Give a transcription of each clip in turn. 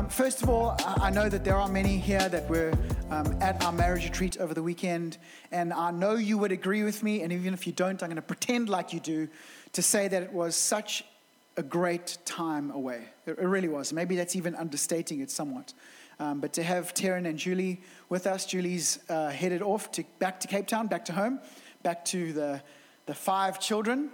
Um, first of all, I know that there are many here that were um, at our marriage retreat over the weekend, and I know you would agree with me, and even if you don't, I'm going to pretend like you do to say that it was such a great time away. It, it really was. Maybe that's even understating it somewhat. Um, but to have Terran and Julie with us, Julie's uh, headed off to, back to Cape Town, back to home, back to the, the five children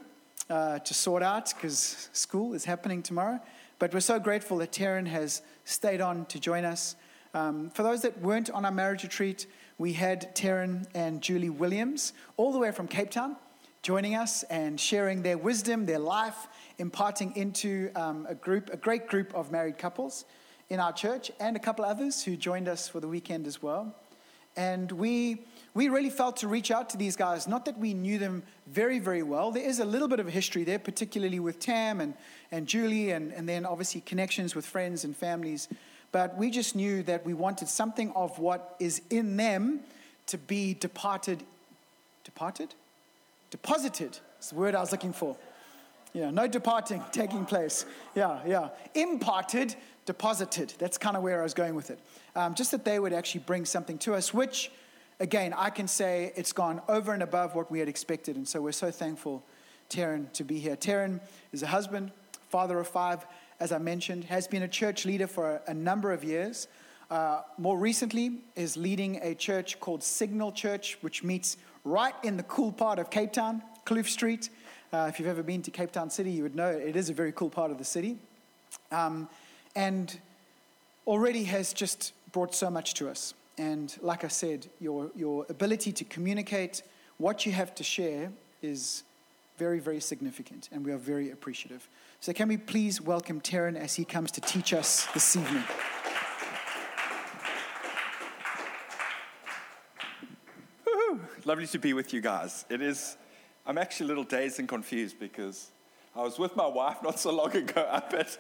uh, to sort out because school is happening tomorrow. But we're so grateful that Terran has stayed on to join us. Um, for those that weren't on our marriage retreat, we had Terran and Julie Williams all the way from Cape Town joining us and sharing their wisdom, their life, imparting into um, a group, a great group of married couples in our church, and a couple others who joined us for the weekend as well. And we, we really felt to reach out to these guys, not that we knew them very, very well. There is a little bit of history there, particularly with Tam and, and Julie, and, and then obviously connections with friends and families. But we just knew that we wanted something of what is in them to be departed. Departed? Deposited is the word I was looking for. Yeah, no departing taking place. Yeah, yeah. Imparted, deposited. That's kind of where I was going with it. Um, just that they would actually bring something to us, which, again, I can say it's gone over and above what we had expected. And so we're so thankful, Terran, to be here. Terran is a husband, father of five, as I mentioned, has been a church leader for a, number of years. Uh, more recently, is leading a church called Signal Church, which meets right in the cool part of Cape Town, Kloof Street. Uh, if you've ever been to Cape Town City, you would know it is a very cool part of the city. Um, and already has just brought so much to us. And like I said, your, your ability to communicate what you have to share is very, very significant, and we are very appreciative. So, can we please welcome Terran as he comes to teach us this evening? Lovely to be with you guys. It is, I'm actually a little dazed and confused because I was with my wife not so long ago up at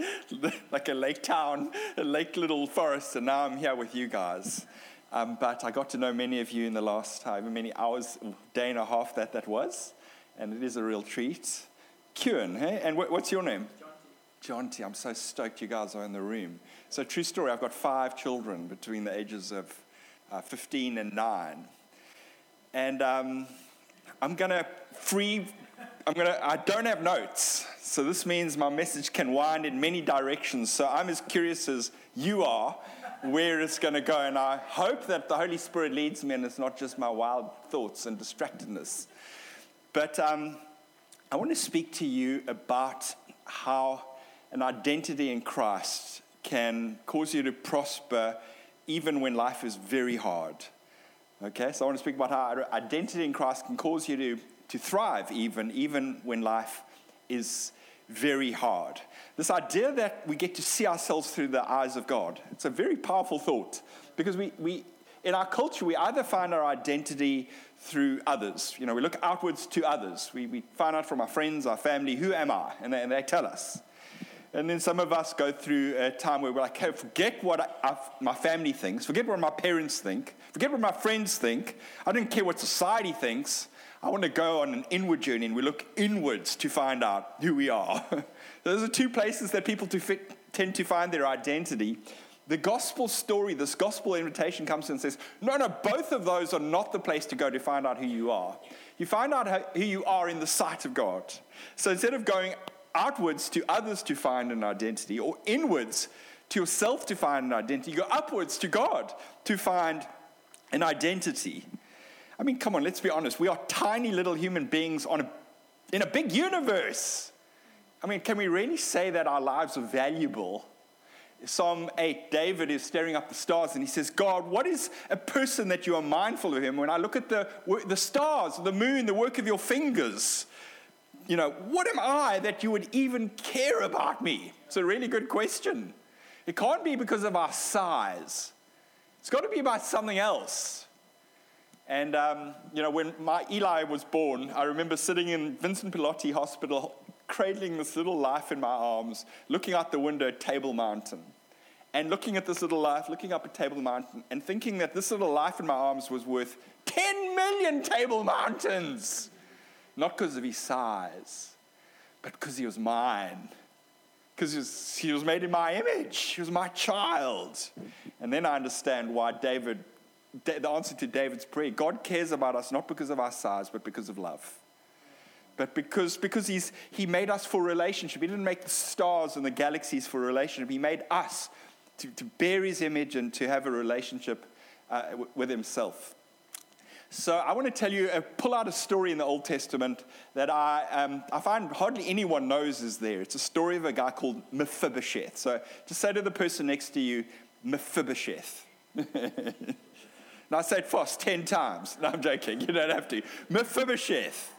like a lake town, a lake little forest, and now I'm here with you guys. Um, but I got to know many of you in the last however many hours, day and a half that that was, and it is a real treat. Kieran, hey? And wh- what's your name? John T. I'm so stoked you guys are in the room. So, true story, I've got five children between the ages of uh, 15 and 9. And um, I'm going to free, I'm going to, I don't have notes. So, this means my message can wind in many directions. So, I'm as curious as you are where it's going to go. And I hope that the Holy Spirit leads me and it's not just my wild thoughts and distractedness. But um, I want to speak to you about how an identity in Christ can cause you to prosper even when life is very hard. Okay, so I want to speak about how identity in Christ can cause you to, to thrive even, even when life is very hard. This idea that we get to see ourselves through the eyes of God, it's a very powerful thought because we, we in our culture, we either find our identity through others. You know, we look outwards to others. We, we find out from our friends, our family, who am I? And they, and they tell us. And then some of us go through a time where we're like, hey, forget what I, I, my family thinks, forget what my parents think, forget what my friends think. I don't care what society thinks. I want to go on an inward journey, and we look inwards to find out who we are. Those are two places that people to fit, tend to find their identity. The gospel story, this gospel invitation comes and says, no, no, both of those are not the place to go to find out who you are. You find out who you are in the sight of God. So instead of going outwards to others to find an identity or inwards to yourself to find an identity, you go upwards to God to find an identity. I mean, come on, let's be honest. We are tiny little human beings on a, in a big universe. I mean, can we really say that our lives are valuable? Psalm 8, David is staring up the stars and he says, God, what is a person that you are mindful of him? When I look at the, the stars, the moon, the work of your fingers, you know, what am I that you would even care about me? It's a really good question. It can't be because of our size, it's got to be about something else. And, um, you know, when my Eli was born, I remember sitting in Vincent Pallotti Hospital, cradling this little life in my arms, looking out the window at Table Mountain. And looking at this little life, looking up at Table Mountain, and thinking that this little life in my arms was worth 10 million Table Mountains. Not because of his size, but because he was mine. because he was made in my image. He was my child. And then I understand why David, the answer to David's prayer God cares about us not because of our size, but because of love. But because, because he's, he made us for relationship. He didn't make the stars and the galaxies for relationship. He made us to, to bear his image and to have a relationship uh, with himself. So I want to tell you, uh, pull out a story in the Old Testament that I, um, I find hardly anyone knows is there. It's a story of a guy called Mephibosheth. So just say to the person next to you, Mephibosheth. and I say it fast 10 times. No, I'm joking. You don't have to. Mephibosheth.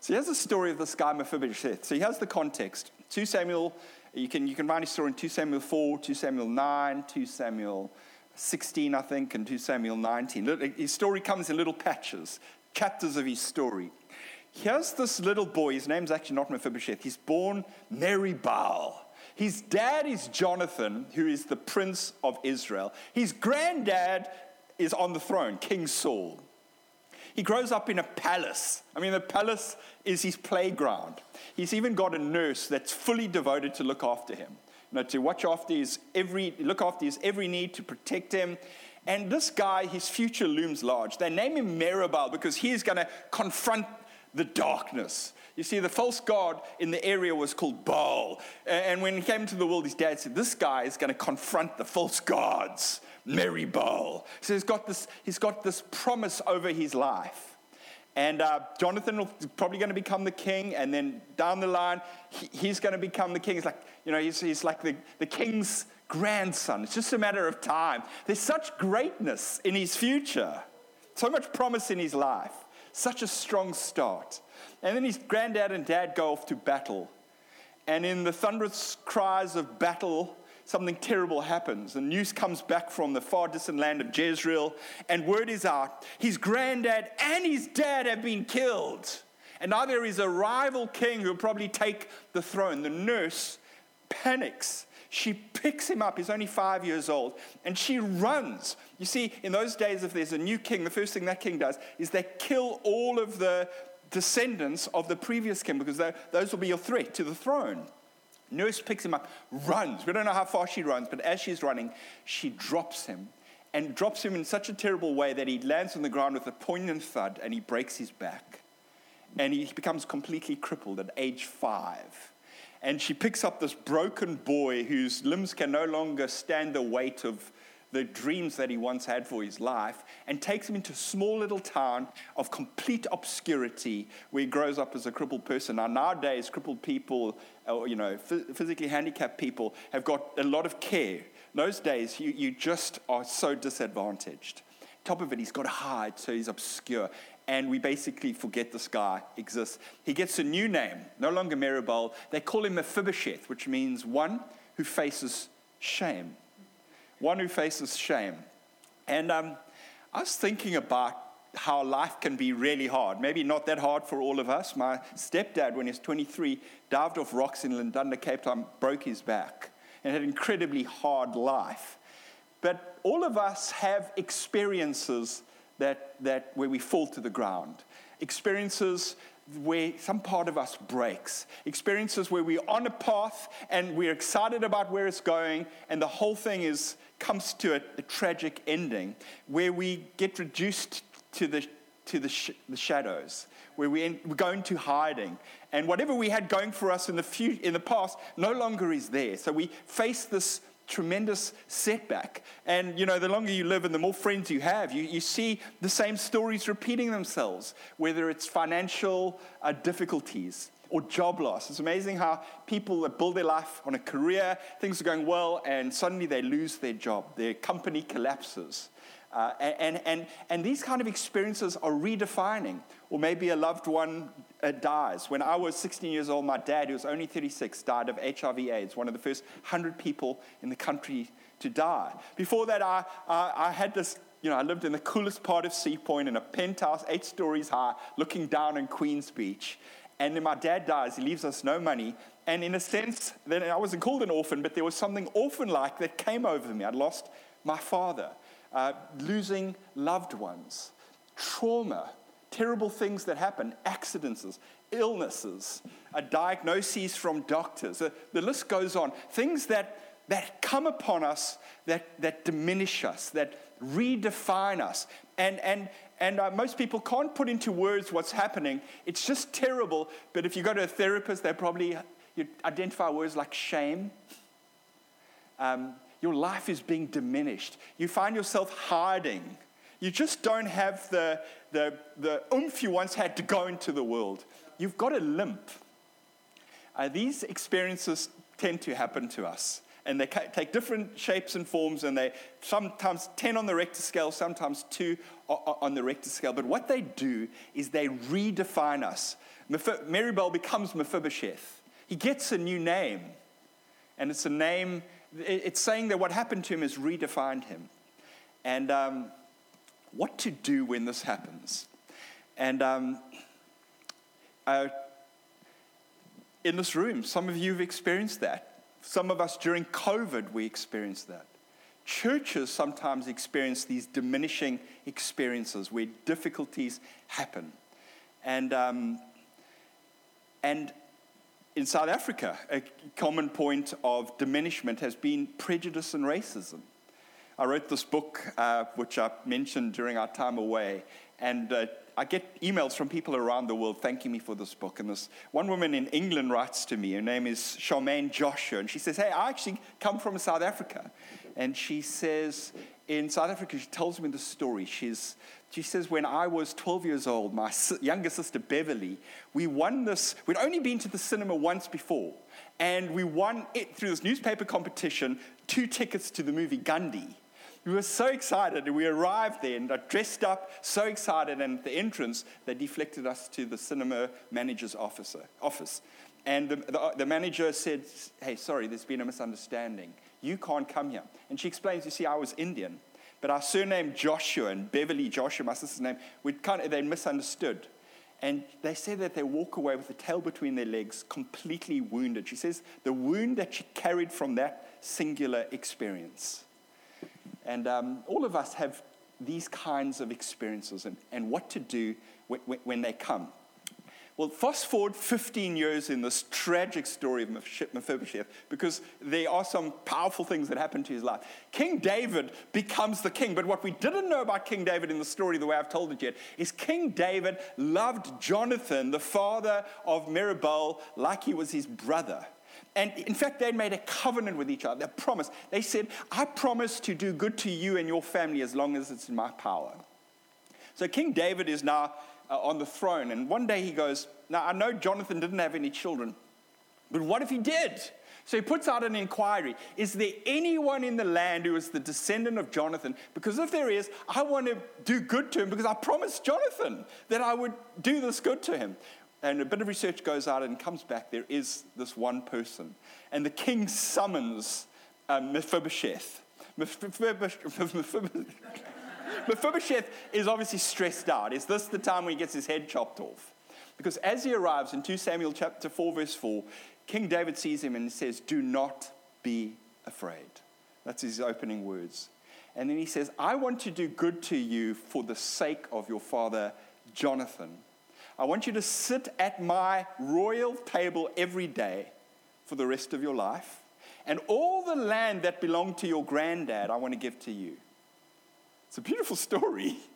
So here's the story of this guy, Mephibosheth. So here's the context. 2 Samuel, you can, you can find his story in 2 Samuel 4, 2 Samuel 9, 2 Samuel 16, I think, and 2 Samuel 19. His story comes in little patches, chapters of his story. Here's this little boy. His name's actually not Mephibosheth. He's born Merib-Baal. His dad is Jonathan, who is the prince of Israel. His granddad is on the throne, King Saul. He grows up in a palace. I mean, the palace is his playground. He's even got a nurse that's fully devoted to look after him you know, to watch after his every, look after his every need, to protect him. And this guy, his future looms large. They name him Merib-Baal because he is going to confront the darkness. You see, the false god in the area was called Baal. And when he came into the world, his dad said, This guy is going to confront the false gods, Merib-Baal. So he's got this, he's got this promise over his life. And uh, Jonathan is probably going to become the king, and then down the line, he, he's going to become the king. He's like, you know, he's, he's like the, the king's grandson. It's just a matter of time. There's such greatness in his future, so much promise in his life, such a strong start. And then his granddad and dad go off to battle. And in the thunderous cries of battle, something terrible happens. The news comes back from the far distant land of Jezreel, and word is out his granddad and his dad have been killed. And now there is a rival king who will probably take the throne. The nurse panics. She picks him up. He's only five years old. And she runs. You see, in those days, if there's a new king, the first thing that king does is they kill all of the descendants of the previous king because those will be your threat to the throne. Nurse picks him up, runs. We don't know how far she runs, but as she's running, she drops him and drops him in such a terrible way that he lands on the ground with a poignant thud and he breaks his back. And he becomes completely crippled at age five. And she picks up this broken boy whose limbs can no longer stand the weight of the dreams that he once had for his life and takes him into a small little town of complete obscurity where he grows up as a crippled person. Now, nowadays, crippled people, or, you know, physically handicapped people have got a lot of care. In those days, you, you just are so disadvantaged. Top of it, he's got to hide, so he's obscure. And we basically forget this guy exists. He gets a new name, no longer Merib-Baal. They call him Mephibosheth, which means one who faces shame one who faces shame. And um, I was thinking about how life can be really hard. Maybe not that hard for all of us. My stepdad, when he was 23, dived off rocks in Llandudno, Cape Town, broke his back, and had an incredibly hard life. But all of us have experiences that, that where we fall to the ground, experiences where some part of us breaks, experiences where we're on a path and we're excited about where it's going, and the whole thing is comes to a, a tragic ending, where we get reduced to the to the, sh- the shadows, where we, end, we go into hiding. And whatever we had going for us in the, few, in the past no longer is there. So we face this tremendous setback. And, you know, the longer you live and the more friends you have, you, you see the same stories repeating themselves, whether it's financial uh, difficulties or job loss. It's amazing how people that build their life on a career, things are going well, and suddenly they lose their job, their company collapses. Uh, and, and, and these kind of experiences are redefining. Or maybe a loved one uh, dies. When I was 16 years old, my dad, who was only 36, died of HIV AIDS, one of the first 100 people in the country to die. Before that, I, I, I had this you know, I lived in the coolest part of Sea Point in a penthouse, eight stories high, looking down on Queens Beach. And then my dad dies, he leaves us no money. And in a sense, then I wasn't called an orphan, but there was something orphan like that came over me. I'd lost my father uh, losing loved ones, trauma, terrible things that happen, accidents, illnesses, uh, diagnoses from doctors. The list goes on. Things that, that come upon us that, that diminish us, that redefine us. And, and, and uh, most people can't put into words what's happening. It's just terrible. But if you go to a therapist, they probably you identify words like shame. Um, your life is being diminished. You find yourself hiding. You just don't have the, the, the oomph you once had to go into the world. You've got a limp. Uh, these experiences tend to happen to us. And they take different shapes and forms, and they sometimes 10 on the Richter scale, sometimes 2 on the Richter scale. But what they do is they redefine us. Merib-Baal becomes Mephibosheth. He gets a new name. And it's a name, it's saying that what happened to him has redefined him. And um, what to do when this happens. And um, uh, in this room, some of you have experienced that. Some of us during COVID, we experienced that. Churches sometimes experience these diminishing experiences where difficulties happen. And, um, and in South Africa, a common point of diminishment has been prejudice and racism. I wrote this book, uh, which I mentioned during our time away, and uh, I get emails from people around the world thanking me for this book. And this one woman in England writes to me. Her name is Charmaine Joshua, and she says, "Hey, I actually come from South Africa." And she says, in South Africa, she tells me the story. She's, she says, when I was 12 years old, my younger sister Beverly, we won this. We'd only been to the cinema once before, and we won it through this newspaper competition two tickets to the movie Gandhi. We were so excited. We arrived there and got dressed up, so excited. And at the entrance, they deflected us to the cinema manager's officer, office. And the, the, the manager said, Hey, sorry, there's been a misunderstanding. You can't come here. And she explains, You see, I was Indian, but our surname Joshua and Beverly Joshua, my sister's name, we kind of, they misunderstood. And they said that they walk away with the tail between their legs, completely wounded. She says the wound that she carried from that singular experience. And um, all of us have these kinds of experiences and, and what to do when, when they come. Well, fast forward 15 years in this tragic story of Mephibosheth, because there are some powerful things that happen to his life. King David becomes the king, but what we didn't know about King David in the story, the way I've told it yet, is King David loved Jonathan, the father of Merib-Baal, like he was his brother. And in fact, they made a covenant with each other, a promise. They said, I promise to do good to you and your family as long as it's in my power. So King David is now uh, on the throne, and one day he goes, Now I know Jonathan didn't have any children, but what if he did? So he puts out an inquiry Is there anyone in the land who is the descendant of Jonathan? Because if there is, I want to do good to him because I promised Jonathan that I would do this good to him. And a bit of research goes out and comes back. There is this one person. And the king summons um, Mephibosheth. Mephibosheth, Mephibosheth is obviously stressed out. Is this the time when he gets his head chopped off? Because as he arrives in 2 Samuel chapter 4, verse 4, King David sees him and says, Do not be afraid. That's his opening words. And then he says, I want to do good to you for the sake of your father Jonathan I want you to sit at my royal table every day for the rest of your life. And all the land that belonged to your granddad, I want to give to you. It's a beautiful story.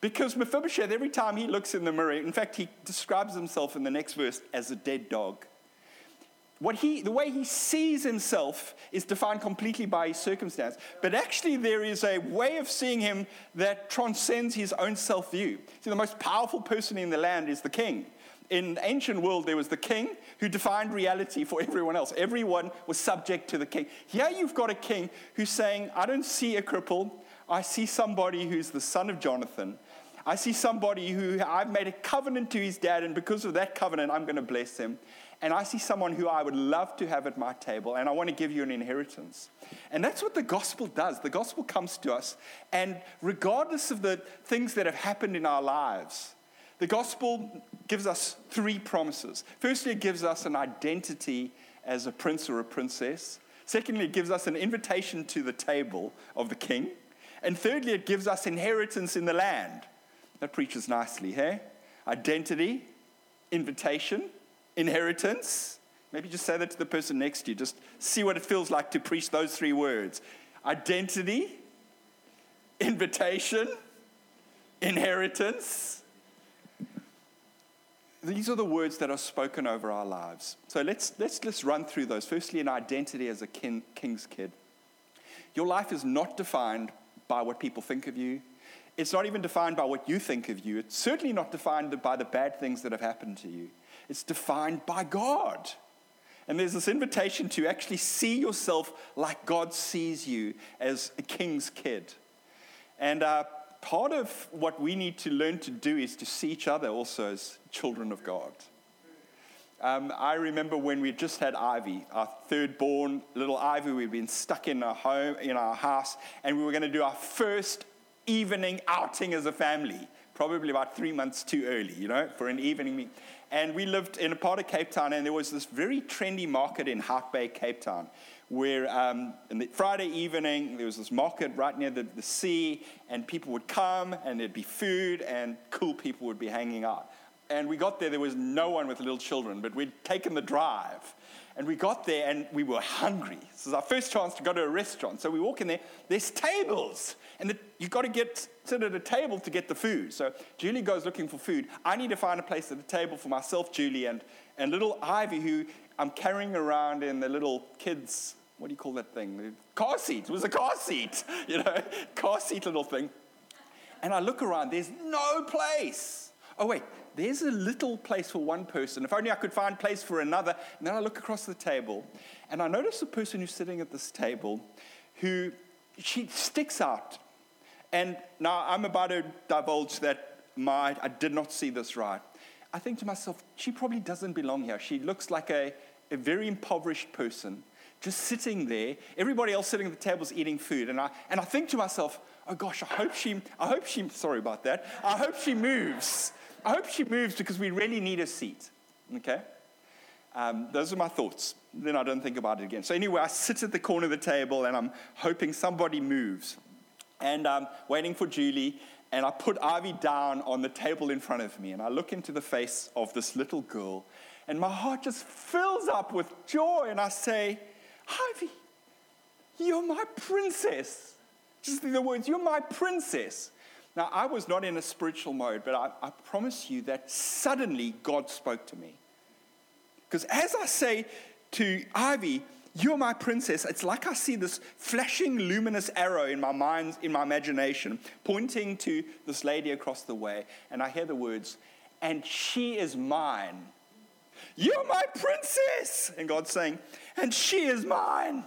Because Mephibosheth, every time he looks in the mirror, in fact, he describes himself in the next verse as a dead dog what he, the way he sees himself is defined completely by his circumstance. But actually, there is a way of seeing him that transcends his own self view. See, the most powerful person in the land is the king. In the ancient world, there was the king who defined reality for everyone else. Everyone was subject to the king. Here you've got a king who's saying, I don't see a cripple. I see somebody who's the son of Jonathan. I see somebody who I've made a covenant to his dad, and because of that covenant, I'm going to bless him and I see someone who I would love to have at my table, and I want to give you an inheritance. And that's what the gospel does. The gospel comes to us, and regardless of the things that have happened in our lives, the gospel gives us three promises. Firstly, it gives us an identity as a prince or a princess. Secondly, it gives us an invitation to the table of the king. And thirdly, it gives us inheritance in the land. That preaches nicely, hey? Identity, invitation, inheritance. Maybe just say that to the person next to you. Just see what it feels like to preach those three words identity, invitation, inheritance. These are the words that are spoken over our lives. So let's, let's just run through those. Firstly, an identity as a king, king's kid. Your life is not defined by what people think of you. It's not even defined by what you think of you. It's certainly not defined by the bad things that have happened to you. It's defined by God. And there's this invitation to actually see yourself like God sees you as a king's kid. And uh, part of what we need to learn to do is to see each other also as children of God. Um, I remember when we just had Ivy, our third born little Ivy. We'd been stuck in our home, in our house, and we were going to do our first evening outing as a family. Probably about three months too early, you know, for an evening meet. And we lived in a part of Cape Town, and there was this very trendy market in Hout Bay, Cape Town, where um, Friday evening there was this market right near the, the sea, and people would come, and there'd be food, and cool people would be hanging out. And we got there, there was no one with little children, but we'd taken the drive. And we got there and we were hungry. This is our first chance to go to a restaurant. So we walk in there, there's tables. And the, you've got to get sit at a table to get the food. So Julie goes looking for food. I need to find a place at a table for myself, Julie, and, and little Ivy, who I'm carrying around in the little kids, what do you call that thing? Car seat. It was a car seat, you know, car seat little thing. And I look around, there's no place. Oh, wait, there's a little place for one person. If only I could find place for another. And then I look across the table and I notice the person who's sitting at this table who she sticks out. And now I'm about to divulge that my, I did not see this right. I think to myself, she probably doesn't belong here. She looks like a, a very impoverished person, just sitting there. Everybody else sitting at the table is eating food. And I, and I think to myself, oh gosh, I hope she, I hope she, sorry about that, I hope she moves I hope she moves because we really need a seat. Okay? Um, those are my thoughts. Then I don't think about it again. So, anyway, I sit at the corner of the table and I'm hoping somebody moves. And I'm waiting for Julie. And I put Ivy down on the table in front of me. And I look into the face of this little girl. And my heart just fills up with joy. And I say, Ivy, you're my princess. Just the words, you're my princess. Now, I was not in a spiritual mode, but I, I promise you that suddenly God spoke to me. Because as I say to Ivy, you're my princess. It's like I see this flashing luminous arrow in my mind, in my imagination, pointing to this lady across the way. And I hear the words, and she is mine. You're my princess. And God's saying, and she is mine.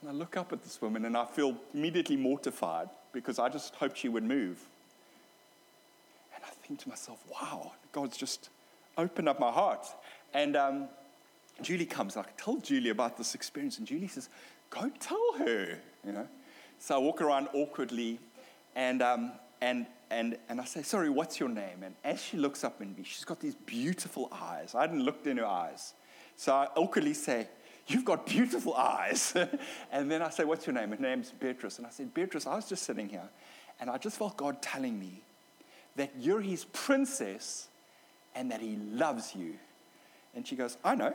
And I look up at this woman and I feel immediately mortified because I just hoped she would move. And I think to myself, wow, God's just opened up my heart. And um, Julie comes, and I tell Julie about this experience, and Julie says, go tell her, you know. So I walk around awkwardly, and, um, and, and, and I say, sorry, what's your name? And as she looks up at me, she's got these beautiful eyes. I hadn't looked in her eyes. So I awkwardly say, You've got beautiful eyes. and then I say, What's your name? Her name's Beatrice. And I said, Beatrice, I was just sitting here and I just felt God telling me that you're his princess and that he loves you. And she goes, I know.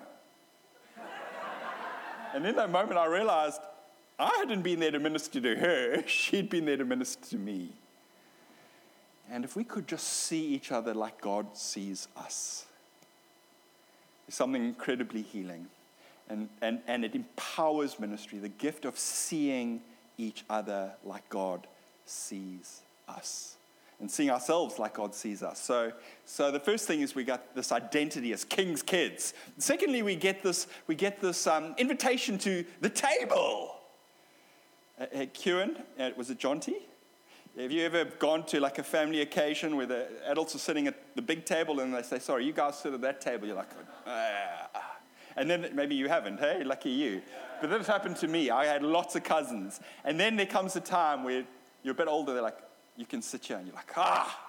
and in that moment, I realized I hadn't been there to minister to her, she'd been there to minister to me. And if we could just see each other like God sees us, it's something incredibly healing and, and, and it empowers ministry, the gift of seeing each other like God sees us and seeing ourselves like God sees us. So, so the first thing is we got this identity as king's kids. Secondly, we get this, we get this um, invitation to the table. Uh, uh, Kieran, uh, was it John T? Have you ever gone to like a family occasion where the adults are sitting at the big table and they say, sorry, you guys sit at that table? You're like, ah. And then maybe you haven't, hey? Lucky you. But this happened to me. I had lots of cousins. And then there comes a time where you're a bit older, they're like, you can sit here. And you're like, ah,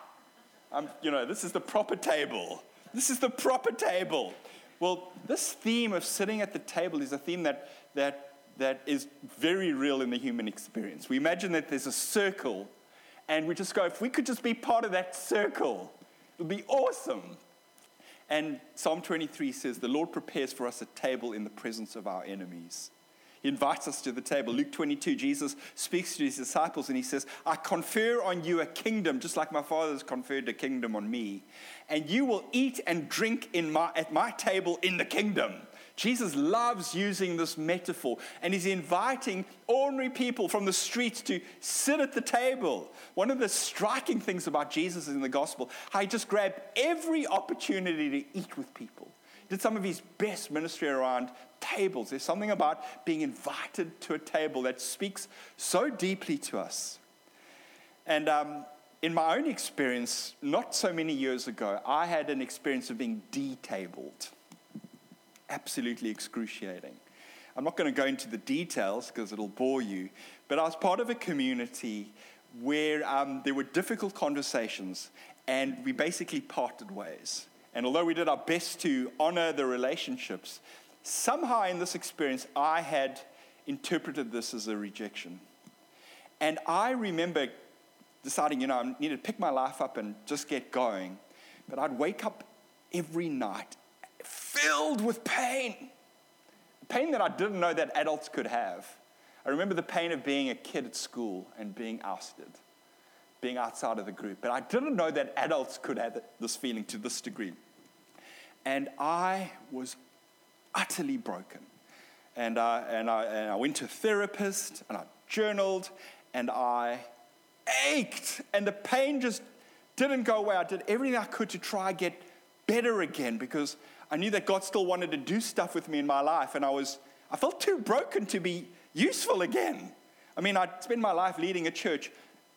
I'm, you know, this is the proper table. This is the proper table. Well, this theme of sitting at the table is a theme that, that, that is very real in the human experience. We imagine that there's a circle, and we just go, if we could just be part of that circle, it would be awesome. And Psalm 23 says, The Lord prepares for us a table in the presence of our enemies. He invites us to the table. Luke 22, Jesus speaks to his disciples and he says, I confer on you a kingdom, just like my father has conferred a kingdom on me. And you will eat and drink in my, at my table in the kingdom. Jesus loves using this metaphor, and he's inviting ordinary people from the streets to sit at the table. One of the striking things about Jesus in the gospel, how he just grabbed every opportunity to eat with people. He did some of his best ministry around tables. There's something about being invited to a table that speaks so deeply to us. And um, in my own experience, not so many years ago, I had an experience of being detabled absolutely excruciating. I'm not going to go into the details because it'll bore you, but I was part of a community where um, there were difficult conversations and we basically parted ways. And although we did our best to honor the relationships, somehow in this experience, I had interpreted this as a rejection. And I remember deciding, you know, I needed to pick my life up and just get going. But I'd wake up every night filled with pain. Pain that I didn't know that adults could have. I remember the pain of being a kid at school and being ousted, being outside of the group. But I didn't know that adults could have this feeling to this degree. And I was utterly broken. And, uh, and, I, and I went to a therapist and I journaled and I ached. And the pain just didn't go away. I did everything I could to try and get better again because I knew that God still wanted to do stuff with me in my life, and I was I felt too broken to be useful again. I mean, I spent my life leading a church.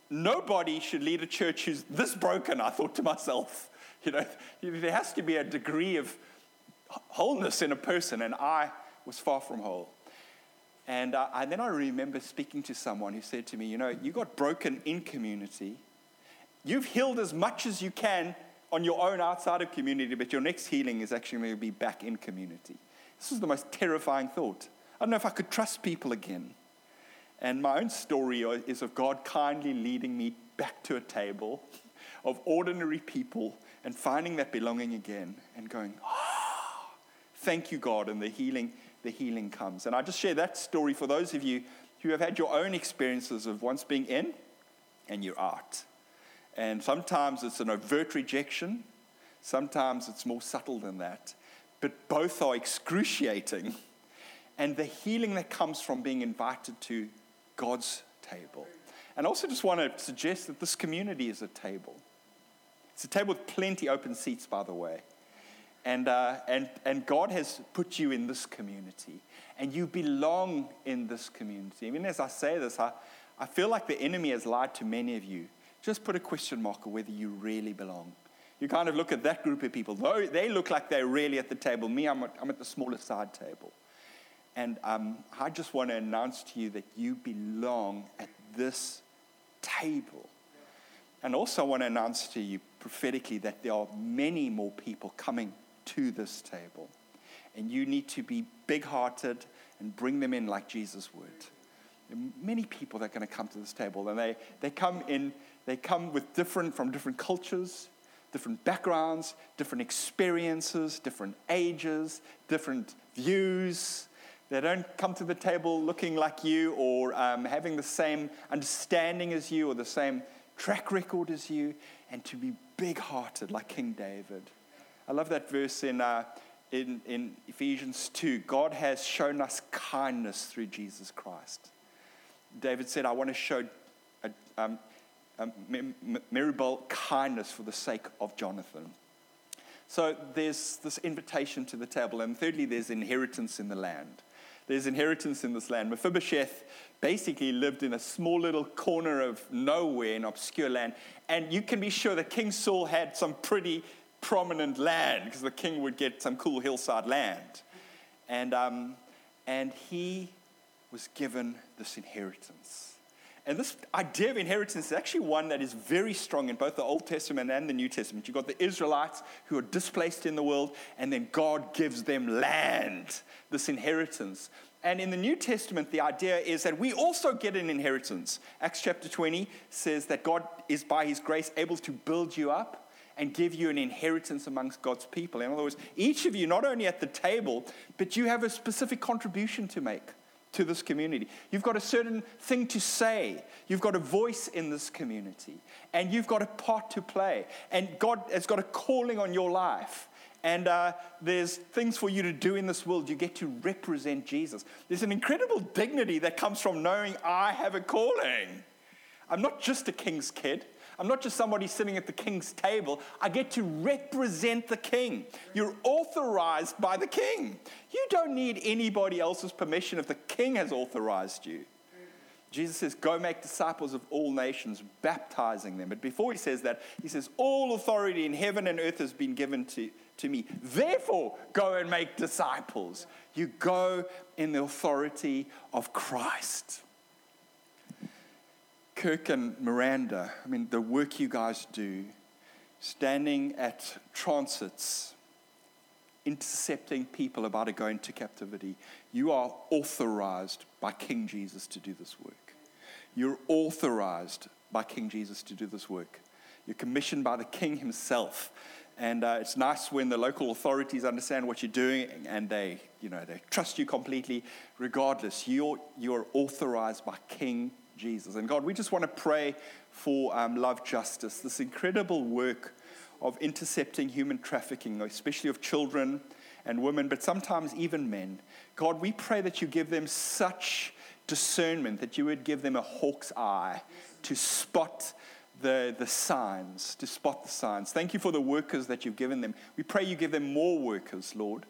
Nobody should lead a church who's this broken, I thought to myself. You know, there has to be a degree of wholeness in a person, and I was far from whole. And, uh, and then I remember speaking to someone who said to me, You know, you got broken in community. You've healed as much as you can on your own outside of community, but your next healing is actually going to be back in community. This is the most terrifying thought. I don't know if I could trust people again. And my own story is of God kindly leading me back to a table of ordinary people and finding that belonging again and going, oh, thank you, God, and the healing, the healing comes. And I just share that story for those of you who have had your own experiences of once being in and you're out. And sometimes it's an overt rejection, sometimes it's more subtle than that. But both are excruciating. And the healing that comes from being invited to God's table. And I also just want to suggest that this community is a table. It's a table with plenty open seats, by the way. And, uh, and, and God has put you in this community. And you belong in this community. Even as I say this, I, I feel like the enemy has lied to many of you just put a question mark on whether you really belong. You kind of look at that group of people. Though they look like they're really at the table. Me, I'm at, I'm at the smaller side table. And um, I just want to announce to you that you belong at this table. And also, I want to announce to you prophetically that there are many more people coming to this table. And you need to be big hearted and bring them in like Jesus would. There are many people that are going to come to this table, and they, they come in they come with different, from different cultures, different backgrounds, different experiences, different ages, different views. They don't come to the table looking like you or um, having the same understanding as you or the same track record as you, and to be big hearted like King David. I love that verse in, uh, in, in Ephesians 2 God has shown us kindness through Jesus Christ. David said, I want to show a, um, um, Merib-Baal kindness for the sake of Jonathan. So there's this invitation to the table. And thirdly, there's inheritance in the land. There's inheritance in this land. Mephibosheth basically lived in a small little corner of nowhere in obscure land. And you can be sure that King Saul had some pretty prominent land because the king would get some cool hillside land. And, um, and he was given this inheritance. And this idea of inheritance is actually one that is very strong in both the Old Testament and the New Testament. You've got the Israelites who are displaced in the world, and then God gives them land, this inheritance. And in the New Testament, the idea is that we also get an inheritance. Acts chapter 20 says that God is, by his grace, able to build you up and give you an inheritance amongst God's people. In other words, each of you, not only at the table, but you have a specific contribution to make to this community. You've got a certain thing to say. You've got a voice in this community. And you've got a part to play. And God has got a calling on your life. And uh, there's things for you to do in this world. You get to represent Jesus. There's an incredible dignity that comes from knowing I have a calling. I'm not just a king's kid. I'm not just somebody sitting at the king's table. I get to represent the king. You're authorized by the king. You don't need anybody else's permission if the king has authorized you. Jesus says, Go make disciples of all nations, baptizing them. But before he says that, he says, All authority in heaven and earth has been given to, to me. Therefore, go and make disciples. You go in the authority of Christ. Kirk and Miranda, I mean, the work you guys do, standing at transits, intercepting people about to go into captivity, you are authorized by King Jesus to do this work. You're authorized by King Jesus to do this work. You're commissioned by the King himself. And uh, it's nice when the local authorities understand what you're doing and they, you know, they trust you completely. Regardless, you're, you're authorized by King Jesus. And God, we just want to pray for um, love justice, this incredible work of intercepting human trafficking, especially of children and women, but sometimes even men. God, we pray that you give them such discernment, that you would give them a hawk's eye to spot the, the signs, to spot the signs. Thank you for the workers that you've given them. We pray you give them more workers, Lord,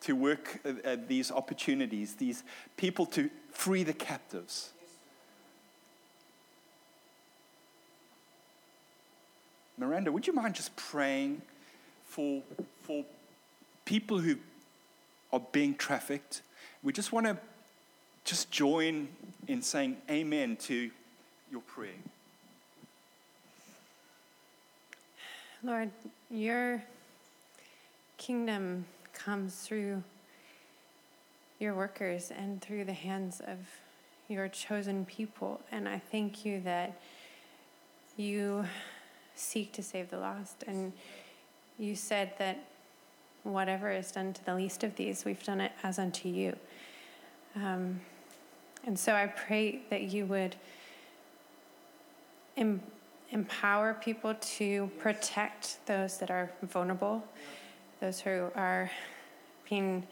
to work at, at these opportunities, these people to free the captives. Miranda, would you mind just praying for, for people who are being trafficked? We just want to just join in saying amen to your prayer. Lord, your kingdom comes through your workers and through the hands of your chosen people. And I thank you that you seek to save the lost. And you said that whatever is done to the least of these, we've done it as unto you. Um, and so I pray that you would em- empower people to protect those that are vulnerable, those who are being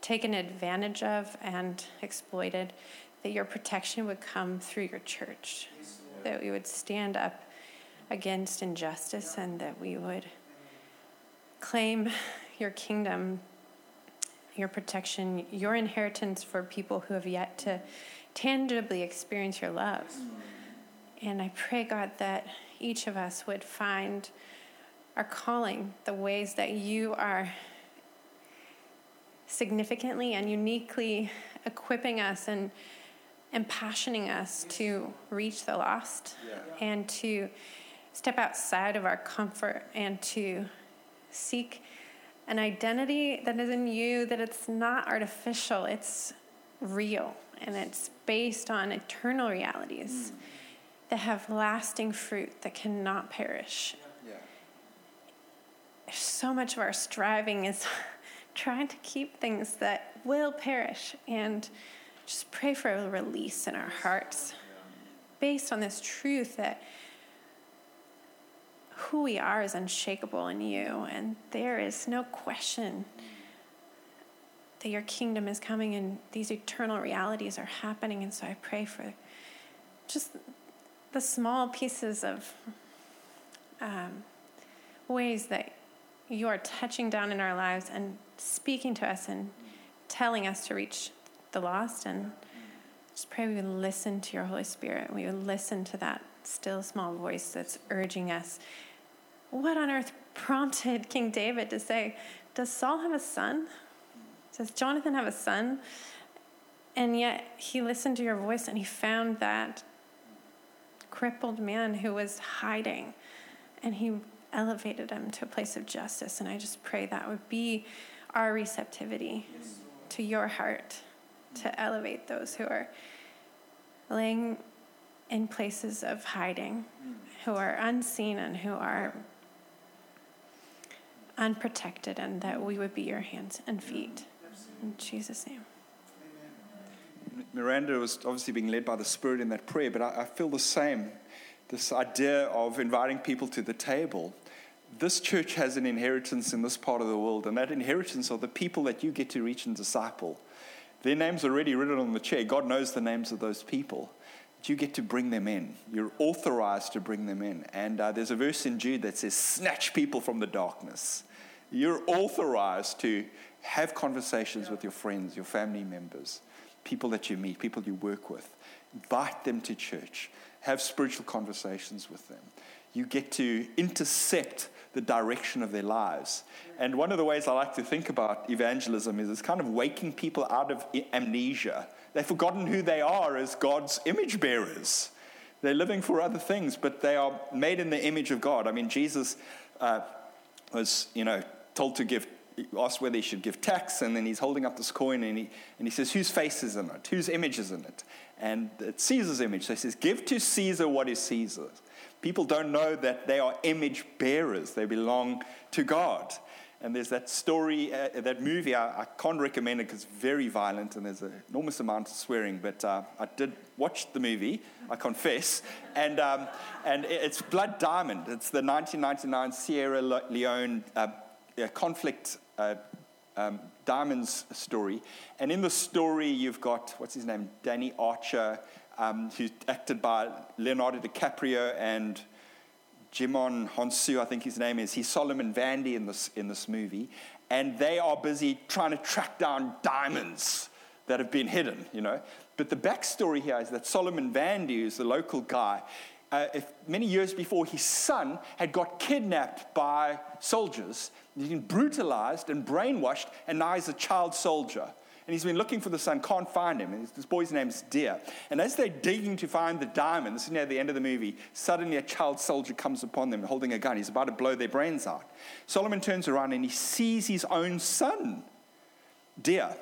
taken advantage of and exploited, that your protection would come through your church, that we would stand up against injustice and that we would claim your kingdom, your protection, your inheritance for people who have yet to tangibly experience your love. And I pray, God, that each of us would find our calling, the ways that you are significantly and uniquely equipping us and impassioning us to reach the lost yeah. and to step outside of our comfort and to seek an identity that is in you, that it's not artificial, it's real, and it's based on eternal realities mm. that have lasting fruit that cannot perish. Yeah. So much of our striving is trying to keep things that will perish and just pray for a release in our hearts based on this truth that who we are is unshakable in you, and there is no question that your kingdom is coming and these eternal realities are happening. And so I pray for just the small pieces of um, ways that you are touching down in our lives and speaking to us and telling us to reach the lost. And just pray we would listen to your Holy Spirit. We would listen to that still small voice that's urging us what on earth prompted King David to say, Does Saul have a son? Does Jonathan have a son? And yet he listened to your voice and he found that crippled man who was hiding and he elevated him to a place of justice. And I just pray that would be our receptivity to your heart to elevate those who are laying in places of hiding, who are unseen and who are unprotected and that we would be your hands and feet. In Jesus' name. Miranda was obviously being led by the Spirit in that prayer, but I, I feel the same. This idea of inviting people to the table. This church has an inheritance in this part of the world, and that inheritance are the people that you get to reach and disciple. Their names are already written on the chair. God knows the names of those people. But you get to bring them in. You're authorized to bring them in. And uh, there's a verse in Jude that says, Snatch people from the darkness. You're authorized to have conversations with your friends, your family members, people that you meet, people you work with. Invite them to church. Have spiritual conversations with them. You get to intercept the direction of their lives. And one of the ways I like to think about evangelism is it's kind of waking people out of amnesia. They've forgotten who they are as God's image bearers. They're living for other things, but they are made in the image of God. I mean, Jesus uh, was, you know, told to give, asked whether he should give tax, and then he's holding up this coin and he, and he says, Whose face is in it? Whose image is in it? And it's Caesar's image. So he says, Give to Caesar what is Caesar's. People don't know that they are image bearers, they belong to God. And there's that story, uh, that movie, I, I, can't recommend it because it's very violent and there's an enormous amount of swearing, but uh, I did watch the movie, I confess. And, um, and it's Blood Diamond. It's the 1999 Sierra Leone uh, conflict uh, um, Diamonds story. And in the story, you've got, what's his name, Danny Archer, um, who's acted by Leonardo DiCaprio and Djimon Hounsou, I think his name is. He's Solomon Vandy in this, in this movie. And they are busy trying to track down diamonds that have been hidden, you know. But the backstory here is that Solomon Vandy, who's the local guy, uh, if, many years before, his son had got kidnapped by soldiers. He's been brutalized and brainwashed, and now he's a child soldier. And he's been looking for the son, can't find him. And this boy's name's Dia. And as they're digging to find the diamond, this is near the end of the movie, suddenly a child soldier comes upon them holding a gun. He's about to blow their brains out. Solomon turns around and he sees his own son, Dia.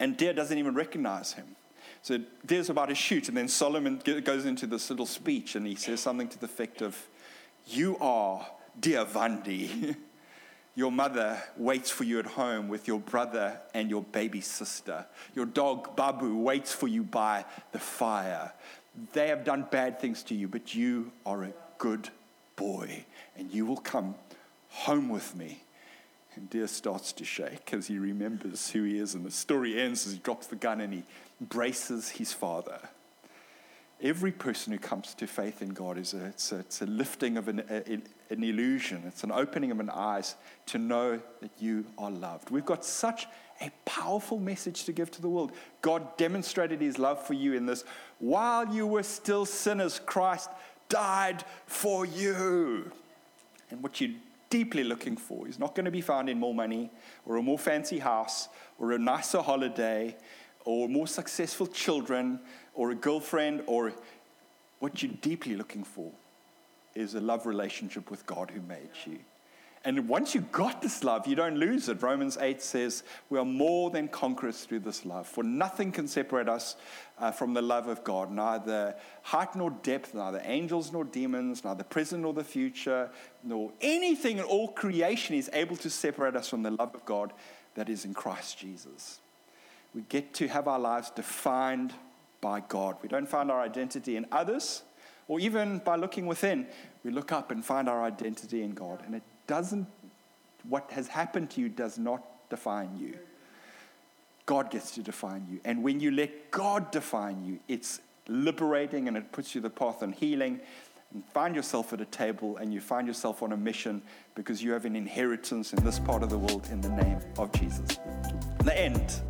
And Dia doesn't even recognize him. So Dia's about to shoot, and then Solomon goes into this little speech and he says something to the effect of, You are Dia Vandy. Your mother waits for you at home with your brother and your baby sister. Your dog Babu waits for you by the fire. They have done bad things to you, but you are a good boy, and you will come home with me. And Dia starts to shake as he remembers who he is, and the story ends as he drops the gun and he embraces his father. Every person who comes to faith in God is a, it's a, it's a lifting of an, a, an illusion. It's an opening of an eyes to know that you are loved. We've got such a powerful message to give to the world. God demonstrated his love for you in this. While you were still sinners, Christ died for you. And what you're deeply looking for is not going to be found in more money or a more fancy house or a nicer holiday or more successful children or a girlfriend or what you're deeply looking for is a love relationship with God who made you. And once you've got this love, you don't lose it. Romans 8 says, We are more than conquerors through this love. For nothing can separate us uh, from the love of God, neither height nor depth, neither angels nor demons, neither present nor the future, nor anything in all creation is able to separate us from the love of God that is in Christ Jesus. We get to have our lives defined by God. We don't find our identity in others or even by looking within. We look up and find our identity in God. And it doesn't, what has happened to you does not define you. God gets to define you. And when you let God define you, it's liberating and it puts you the path on healing. And find yourself at a table and you find yourself on a mission because you have an inheritance in this part of the world in the name of Jesus. The end.